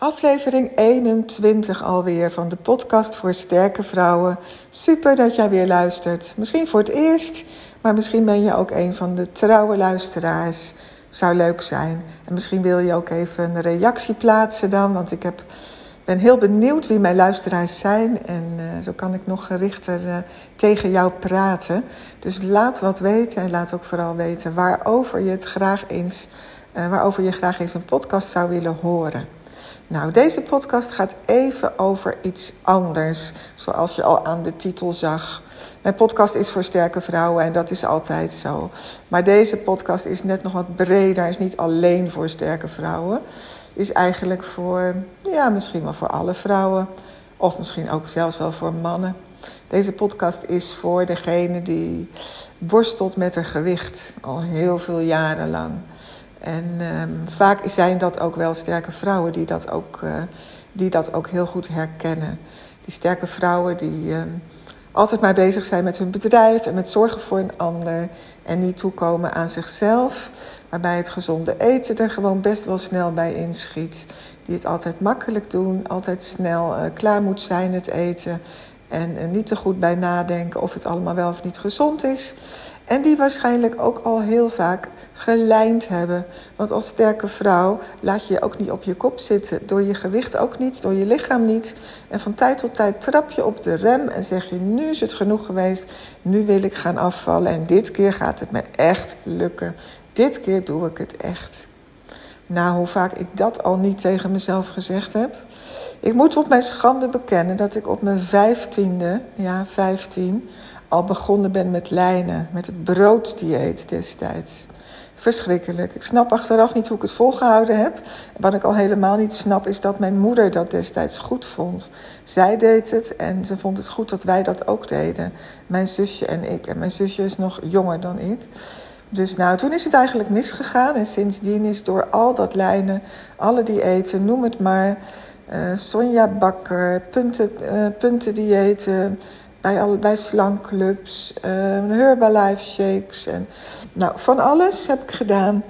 Aflevering 21 alweer van de podcast voor sterke vrouwen. Super dat jij weer luistert. Misschien voor het eerst, maar misschien ben je ook een van de trouwe luisteraars. Zou leuk zijn. En misschien wil je ook even een reactie plaatsen dan, want ik heb, ben heel benieuwd wie mijn luisteraars zijn. En uh, zo kan ik nog gerichter uh, tegen jou praten. Dus laat wat weten en laat ook vooral weten waarover je het graag eens, uh, waarover je graag eens een podcast zou willen horen. Nou, deze podcast gaat even over iets anders, zoals je al aan de titel zag. Mijn podcast is voor sterke vrouwen en dat is altijd zo. Maar deze podcast is net nog wat breder, is niet alleen voor sterke vrouwen. Is eigenlijk voor, ja, misschien wel voor alle vrouwen. Of misschien ook zelfs wel voor mannen. Deze podcast is voor degene die worstelt met haar gewicht al heel veel jaren lang. En um, vaak zijn dat ook wel sterke vrouwen die dat ook, uh, die dat ook heel goed herkennen. Die sterke vrouwen die um, altijd maar bezig zijn met hun bedrijf en met zorgen voor een ander. En niet toekomen aan zichzelf. Waarbij het gezonde eten er gewoon best wel snel bij inschiet. Die het altijd makkelijk doen, altijd snel uh, klaar moet zijn het eten. En uh, niet te goed bij nadenken of het allemaal wel of niet gezond is. En die waarschijnlijk ook al heel vaak gelijnd hebben. Want als sterke vrouw laat je je ook niet op je kop zitten. Door je gewicht ook niet, door je lichaam niet. En van tijd tot tijd trap je op de rem en zeg je: Nu is het genoeg geweest. Nu wil ik gaan afvallen. En dit keer gaat het me echt lukken. Dit keer doe ik het echt. Nou, hoe vaak ik dat al niet tegen mezelf gezegd heb. Ik moet op mijn schande bekennen dat ik op mijn vijftiende, ja, vijftien al begonnen ben met lijnen, met het brooddieet destijds. Verschrikkelijk. Ik snap achteraf niet hoe ik het volgehouden heb. Wat ik al helemaal niet snap is dat mijn moeder dat destijds goed vond. Zij deed het en ze vond het goed dat wij dat ook deden. Mijn zusje en ik. En mijn zusje is nog jonger dan ik. Dus nou, toen is het eigenlijk misgegaan. En sindsdien is door al dat lijnen, alle diëten, noem het maar... Uh, Sonja Bakker, punten, uh, puntendiëten, bij, alle, bij slankclubs, uh, Herbalife shakes. En, nou, van alles heb ik gedaan.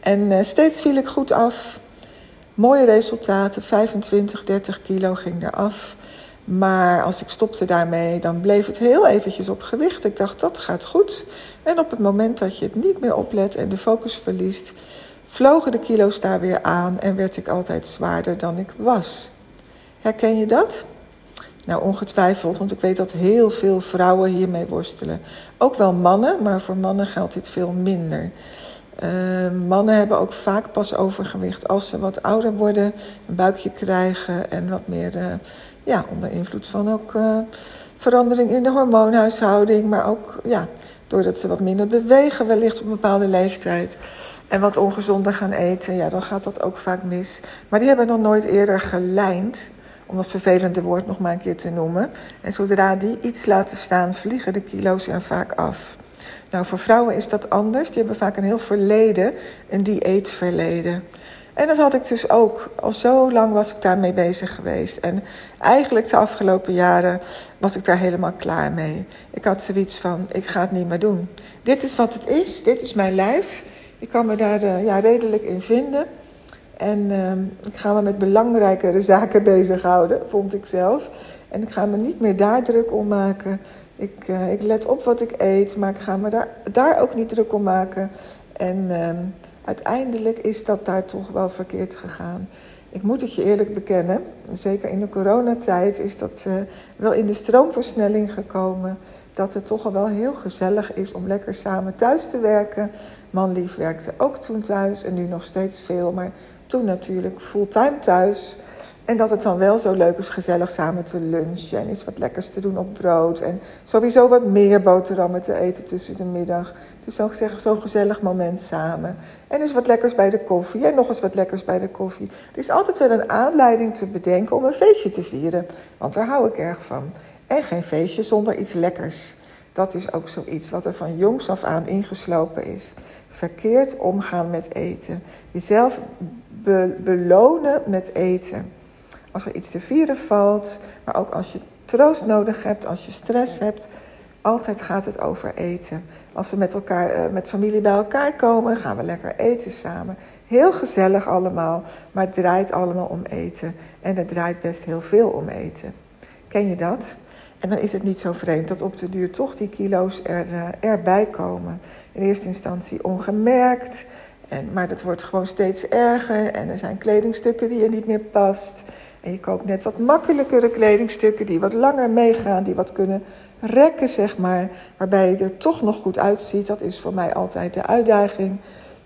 En uh, steeds viel ik goed af. Mooie resultaten, 25, 30 kilo ging eraf. Maar als ik stopte daarmee, dan bleef het heel eventjes op gewicht. Ik dacht, dat gaat goed. En op het moment dat je het niet meer oplet en de focus verliest... vlogen de kilo's daar weer aan en werd ik altijd zwaarder dan ik was. Herken je dat? Nou, ongetwijfeld, want ik weet dat heel veel vrouwen hiermee worstelen. Ook wel mannen, maar voor mannen geldt dit veel minder. Uh, mannen hebben ook vaak pas overgewicht als ze wat ouder worden, een buikje krijgen en wat meer uh, ja, onder invloed van ook uh, verandering in de hormoonhuishouding, maar ook ja, doordat ze wat minder bewegen, wellicht op een bepaalde leeftijd. En wat ongezonder gaan eten, ja, dan gaat dat ook vaak mis. Maar die hebben nog nooit eerder gelijnd om dat vervelende woord nog maar een keer te noemen. En zodra die iets laten staan, vliegen de kilo's er vaak af. Nou, voor vrouwen is dat anders. Die hebben vaak een heel verleden, een dieetverleden. En dat had ik dus ook. Al zo lang was ik daarmee bezig geweest. En eigenlijk de afgelopen jaren was ik daar helemaal klaar mee. Ik had zoiets van, ik ga het niet meer doen. Dit is wat het is, dit is mijn lijf. Ik kan me daar uh, ja, redelijk in vinden. En uh, ik ga me met belangrijkere zaken bezighouden, vond ik zelf. En ik ga me niet meer daar druk om maken. Ik, uh, ik let op wat ik eet, maar ik ga me daar, daar ook niet druk om maken. En uh, uiteindelijk is dat daar toch wel verkeerd gegaan. Ik moet het je eerlijk bekennen, zeker in de coronatijd is dat uh, wel in de stroomversnelling gekomen. Dat het toch al wel heel gezellig is om lekker samen thuis te werken. Manlief werkte ook toen thuis en nu nog steeds veel, maar toen natuurlijk fulltime thuis. En dat het dan wel zo leuk is gezellig samen te lunchen en iets wat lekkers te doen op brood. En sowieso wat meer boterhammen te eten tussen de middag. Dus zo'n gezellig moment samen. En eens wat lekkers bij de koffie en nog eens wat lekkers bij de koffie. Er is altijd wel een aanleiding te bedenken om een feestje te vieren. Want daar hou ik erg van. En geen feestje zonder iets lekkers. Dat is ook zoiets wat er van jongs af aan ingeslopen is. Verkeerd omgaan met eten. Jezelf be belonen met eten. Als er iets te vieren valt, maar ook als je troost nodig hebt, als je stress hebt, Altijd gaat het over eten. Als we met elkaar, uh, met familie bij elkaar komen, gaan we lekker eten samen. Heel gezellig allemaal, maar het draait allemaal om eten. En het draait best heel veel om eten. Ken je dat? En dan is het niet zo vreemd dat op de duur toch die kilo's er, uh, erbij komen. In eerste instantie ongemerkt, en, maar dat wordt gewoon steeds erger. En er zijn kledingstukken die je niet meer past. En je koopt net wat makkelijkere kledingstukken die wat langer meegaan, die wat kunnen rekken, zeg maar. Waarbij je er toch nog goed uitziet. Dat is voor mij altijd de uitdaging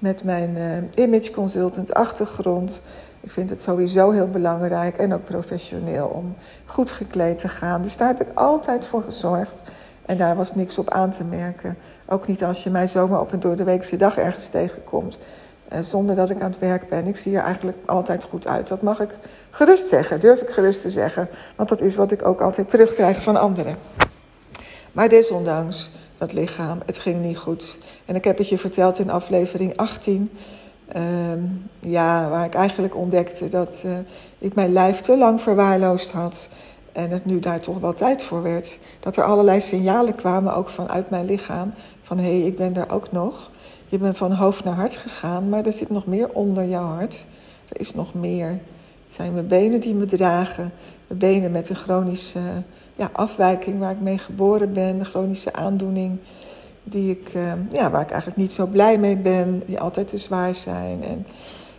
met mijn uh, image consultant achtergrond. Ik vind het sowieso heel belangrijk en ook professioneel om goed gekleed te gaan. Dus daar heb ik altijd voor gezorgd. En daar was niks op aan te merken. Ook niet als je mij zomaar op een door de weekse dag ergens tegenkomt. Eh, zonder dat ik aan het werk ben. Ik zie er eigenlijk altijd goed uit. Dat mag ik gerust zeggen, durf ik gerust te zeggen. Want dat is wat ik ook altijd terugkrijg van anderen. Maar desondanks, dat lichaam, het ging niet goed. En ik heb het je verteld in aflevering 18. Ehm, ja, waar ik eigenlijk ontdekte dat uh, ik mijn lijf te lang verwaarloosd had. En het nu daar toch wel tijd voor werd. Dat er allerlei signalen kwamen, ook vanuit mijn lichaam. Van hé, hey, ik ben er ook nog. Je bent van hoofd naar hart gegaan, maar er zit nog meer onder jouw hart. Er is nog meer. Het zijn mijn benen die me dragen. Mijn benen met een chronische afwijking waar ik mee geboren ben. Chronische aandoening die ik, uh, ja, waar ik eigenlijk niet zo blij mee ben. Die altijd te zwaar zijn. En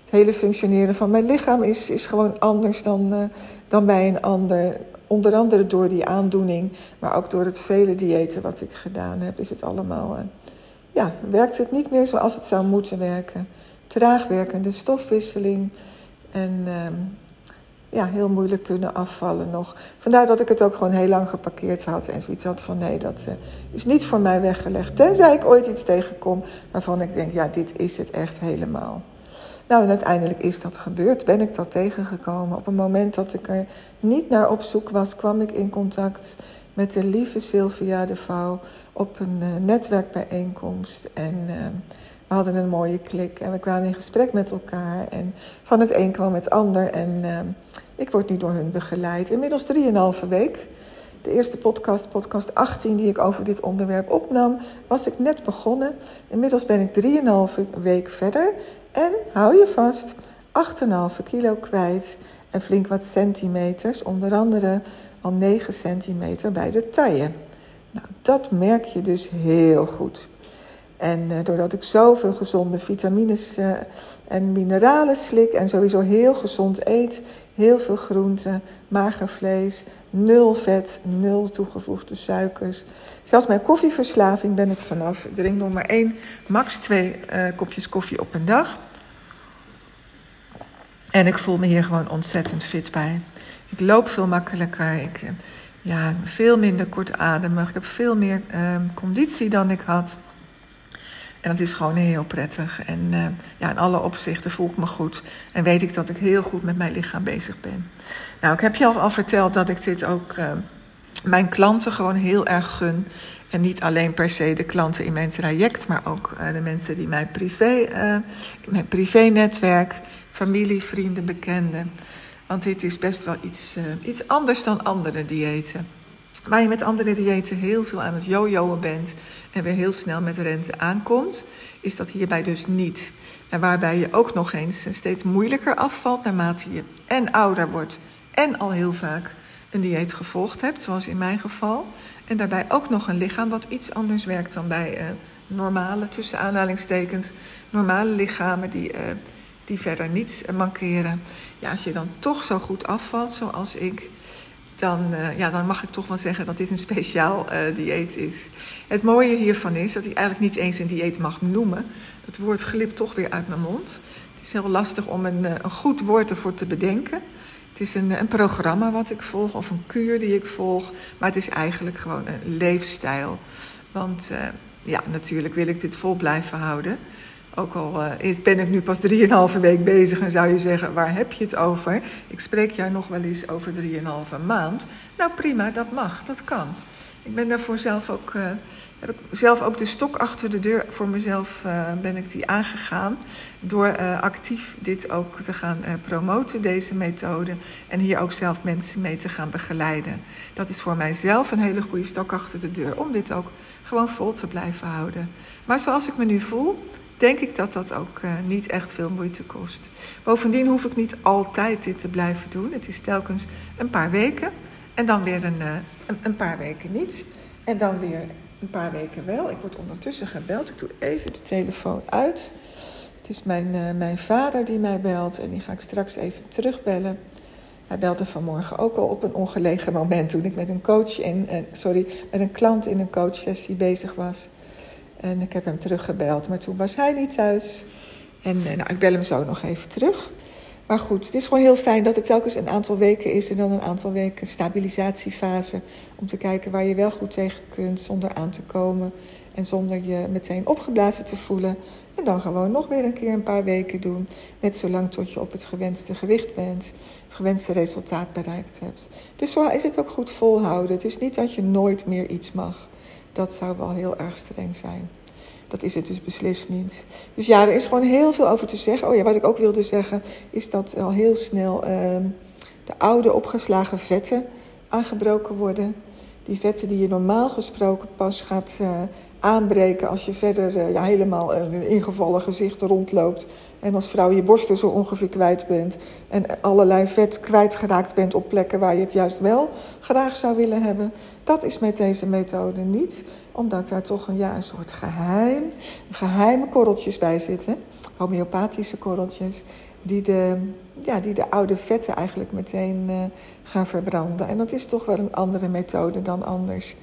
het hele functioneren van mijn lichaam is, is gewoon anders dan, uh, dan bij een ander. Onder andere door die aandoening, maar ook door het vele diëten wat ik gedaan heb, is het allemaal, uh, ja, werkt het niet meer zoals het zou moeten werken. Traag werkende stofwisseling en ehm, ja, heel moeilijk kunnen afvallen nog. Vandaar dat ik het ook gewoon heel lang geparkeerd had en zoiets had van nee, dat uh, is niet voor mij weggelegd. Tenzij ik ooit iets tegenkom waarvan ik denk, ja, dit is het echt helemaal. Nou, en uiteindelijk is dat gebeurd. Ben ik dat tegengekomen. Op een moment dat ik er niet naar op zoek was, kwam ik in contact met de lieve Sylvia de Vouw op een uh, netwerkbijeenkomst. En uh, we hadden een mooie klik en we kwamen in gesprek met elkaar. En van het een kwam het ander. En uh, ik word nu door hun begeleid. Inmiddels 3,5 week. De eerste podcast, podcast 18, die ik over dit onderwerp opnam, was ik net begonnen. Inmiddels ben ik 3,5 week verder. En hou je vast, 8,5 kilo kwijt en flink wat centimeters. Onder andere al 9 centimeter bij de taille. Nou, dat merk je dus heel goed. En uh, doordat ik zoveel gezonde vitamines uh, en mineralen slik en sowieso heel gezond eet, heel veel groenten, mager vlees, nul vet, nul toegevoegde suikers. Zelfs mijn koffieverslaving ben ik vanaf. Drink nog maar één, max twee uh, kopjes koffie op een dag. En ik voel me hier gewoon ontzettend fit bij. Ik loop veel makkelijker. Ik ja, veel minder kortademig. Ik heb veel meer uh, conditie dan ik had. En dat is gewoon heel prettig. En uh, ja, in alle opzichten voel ik me goed. En weet ik dat ik heel goed met mijn lichaam bezig ben. Nou, ik heb je al, verteld dat ik dit ook uh, mijn klanten gewoon heel erg gun. En niet alleen per se de klanten in mijn traject, maar ook uh, de mensen die mijn privé, mijn privé-netwerk, familie, vrienden, bekenden. Want dit is best wel iets, iets anders dan andere diëten. Waar je met andere diëten heel veel aan het jojoen bent en weer heel snel met rente aankomt, is dat hierbij dus niet. En waarbij je ook nog eens steeds moeilijker afvalt naarmate je en ouder wordt en al heel vaak een dieet gevolgd hebt, zoals in mijn geval. En daarbij ook nog een lichaam wat iets anders werkt dan bij uh, normale, tussen aanhalingstekens, normale lichamen die, uh, die verder niet mankeren. Ja, als je dan toch zo goed afvalt zoals ik, dan, uh, ja, dan mag ik toch wel zeggen dat dit een speciaal uh, dieet is. Het mooie hiervan is dat ik eigenlijk niet eens een dieet mag noemen. Het woord glipt toch weer uit mijn mond. Het is heel lastig om een, uh, een goed woord ervoor te bedenken. Het is een, een, programma wat ik volg of een kuur die ik volg. Maar het is eigenlijk gewoon een leefstijl. Want ja, natuurlijk wil ik dit vol blijven houden. Ook al uh, ben ik nu pas 3,5 week bezig en zou je zeggen, waar heb je het over? Ik spreek jou nog wel eens over 3,5 maand. Nou prima, dat mag, dat kan. Ik ben daarvoor zelf ook uh, heb ik zelf ook de stok achter de deur voor mezelf uh, ben ik die aangegaan. Door actief dit ook te gaan promoten, deze methode. En hier ook zelf mensen mee te gaan begeleiden. Dat is voor mijzelf een hele goede stok achter de deur. Om dit ook gewoon vol te blijven houden. Maar zoals ik me nu voel, denk ik dat dat ook uh, niet echt veel moeite kost. Bovendien hoef ik niet altijd dit te blijven doen. Het is telkens een paar weken en dan weer een, uh, een, een, paar weken niet. En dan weer een paar weken wel. Ik word ondertussen gebeld. Ik doe even de telefoon uit. Het is mijn, uh, mijn vader die mij belt en die ga ik straks even terugbellen. Hij belde vanmorgen ook al op een ongelegen moment toen ik met een coach in, sorry, met een klant in een coachsessie bezig was. En ik heb hem teruggebeld, maar toen was hij niet thuis. En nou, ik bel hem zo nog even terug. Maar goed, het is gewoon heel fijn dat het telkens een aantal weken is en dan een aantal weken stabilisatiefase. Om te kijken waar je wel goed tegen kunt zonder aan te komen en zonder je meteen opgeblazen te voelen. En dan gewoon nog weer een keer een paar weken doen. Net zolang tot je op het gewenste gewicht bent, het gewenste resultaat bereikt hebt. Dus zo is het ook goed volhouden. Het is niet dat je nooit meer iets mag. Dat zou wel heel erg streng zijn. Dat is het dus beslist niet. Dus ja, er is gewoon heel veel over te zeggen. Oh ja, wat ik ook wilde zeggen, is dat al heel snel uh, de oude opgeslagen vetten aangebroken worden. Die vetten die je normaal gesproken pas gaat uh, aanbreken als je verder uh, ja, helemaal een ingevallen gezicht rondloopt. En als vrouw je borsten zo ongeveer kwijt bent. En allerlei vet kwijtgeraakt bent op plekken waar je het juist wel graag zou willen hebben. Dat is met deze methode niet. Omdat daar toch een, ja, een soort geheim, geheime korreltjes bij zitten. Homeopathische korreltjes. Die de, ja, die de oude vetten eigenlijk meteen uh, gaan verbranden. En dat is toch wel een andere methode dan anders.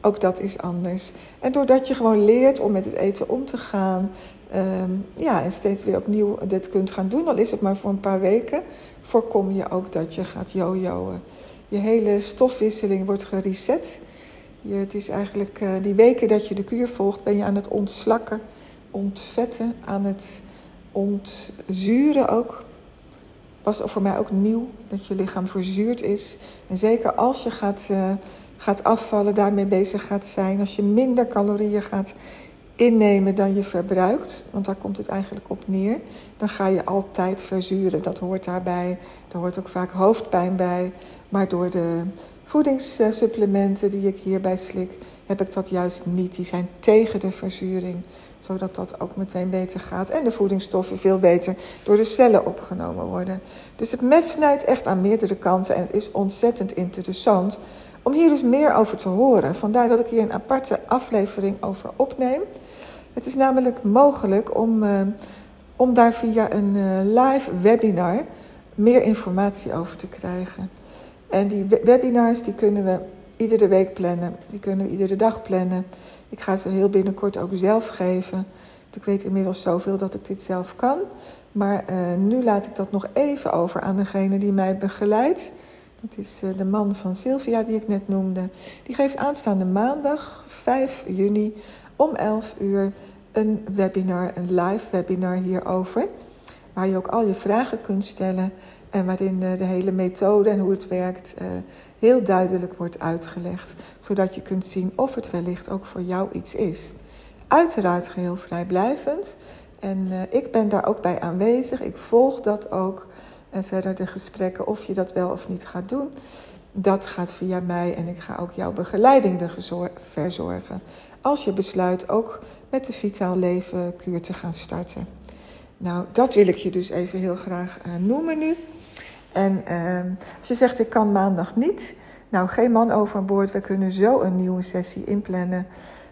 Ook dat is anders. En doordat je gewoon leert om met het eten om te gaan, um, ja, en steeds weer opnieuw dit kunt gaan doen, al is het maar voor een paar weken, voorkom je ook dat je gaat jojoen. Je hele stofwisseling wordt gereset. Je, het is eigenlijk uh, die weken dat je de kuur volgt, ben je aan het ontslakken, ontvetten, aan het ontzuren ook. Was voor mij ook nieuw dat je lichaam verzuurd is. En zeker als je gaat, uh, gaat afvallen, daarmee bezig gaat zijn, als je minder calorieën gaat innemen dan je verbruikt, want daar komt het eigenlijk op neer, dan ga je altijd verzuren. Dat hoort daarbij. Er hoort ook vaak hoofdpijn bij. Maar door de voedingssupplementen die ik hierbij slik, heb ik dat juist niet. Die zijn tegen de verzuring, zodat dat ook meteen beter gaat. En de voedingsstoffen veel beter door de cellen opgenomen worden. Dus het mes snijdt echt aan meerdere kanten en het is ontzettend interessant om hier dus meer over te horen. Vandaar dat ik hier een aparte aflevering over opneem. Het is namelijk mogelijk om, uh, om daar via een uh, live webinar meer informatie over te krijgen. En die webinars die kunnen we iedere week plannen. Die kunnen we iedere dag plannen. Ik ga ze heel binnenkort ook zelf geven. Ik weet inmiddels zoveel dat ik dit zelf kan. Maar uh, nu laat ik dat nog even over aan degene die mij begeleidt. Dat is de man van Sylvia die ik net noemde. Die geeft aanstaande maandag 5 juni om 11 uur een webinar, een live webinar hierover. Waar je ook al je vragen kunt stellen en waarin de hele methode en hoe het werkt heel duidelijk wordt uitgelegd. Zodat je kunt zien of het wellicht ook voor jou iets is. Uiteraard geheel vrijblijvend. En ik ben daar ook bij aanwezig. Ik volg dat ook. En verder de gesprekken of je dat wel of niet gaat doen. Dat gaat via mij en ik ga ook jouw begeleiding verzorgen. Als je besluit ook met de Vitaal Leven kuur te gaan starten. Nou, dat wil ik je dus even heel graag uh, noemen nu. En als je zegt ik kan maandag niet, nou geen man overboord, we kunnen zo een nieuwe sessie inplannen.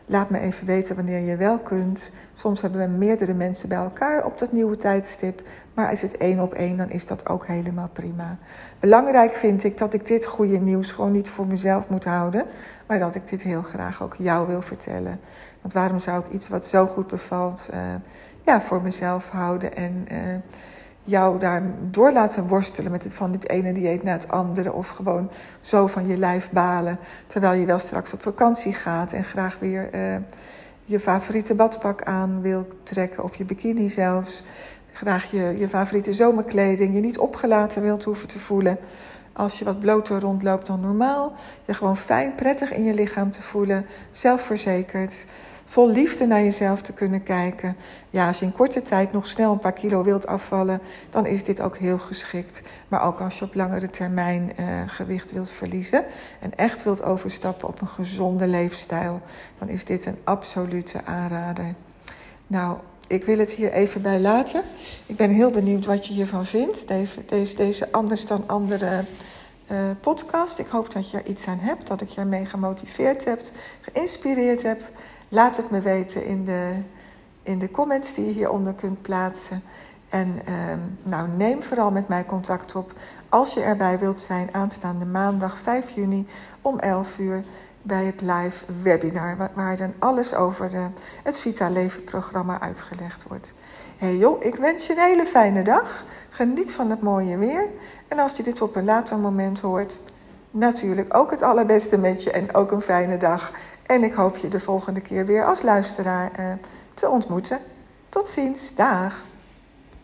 Laat me even weten wanneer je wel kunt. Soms hebben we meerdere mensen bij elkaar op dat nieuwe tijdstip. Maar is het één op één, dan is dat ook helemaal prima. Belangrijk vind ik dat ik dit goede nieuws gewoon niet voor mezelf moet houden. Maar dat ik dit heel graag ook jou wil vertellen. Want waarom zou ik iets wat zo goed bevalt, uh, ja, voor mezelf houden en uh, jou daar door laten worstelen met het van dit ene dieet naar het andere. Of gewoon zo van je lijf balen. Terwijl je wel straks op vakantie gaat en graag weer uh, je favoriete badpak aan wil trekken. Of je bikini zelfs. Graag je, je favoriete zomerkleding. Je niet opgelaten wilt hoeven te voelen. als je wat bloter rondloopt dan normaal. Je gewoon fijn, prettig in je lichaam te voelen, zelfverzekerd vol liefde naar jezelf te kunnen kijken. Ja, als je in korte tijd nog snel een paar kilo wilt afvallen, dan is dit ook heel geschikt. Maar ook als je op langere termijn uh, gewicht wilt verliezen en echt wilt overstappen op een gezonde leefstijl, dan is dit een absolute aanrader. Nou, ik wil het hier even bij laten. Ik ben heel benieuwd wat je hiervan vindt. Deze, deze, anders dan andere uh, podcast. Ik hoop dat je er iets aan hebt, dat ik je ermee gemotiveerd heb, geïnspireerd heb. Laat het me weten in de, in de comments die je hieronder kunt plaatsen. En ehm, nou, neem vooral met mij contact op als je erbij wilt zijn aanstaande maandag 5 juni om 11 uur bij het live webinar, waar dan alles over de, het Vita Leven programma uitgelegd wordt. Hey joh, ik wens je een hele fijne dag. Geniet van het mooie weer. En als je dit op een later moment hoort, natuurlijk ook het allerbeste met je en ook een fijne dag. En ik hoop je de volgende keer weer als luisteraar uh, te ontmoeten. Tot ziens, dag.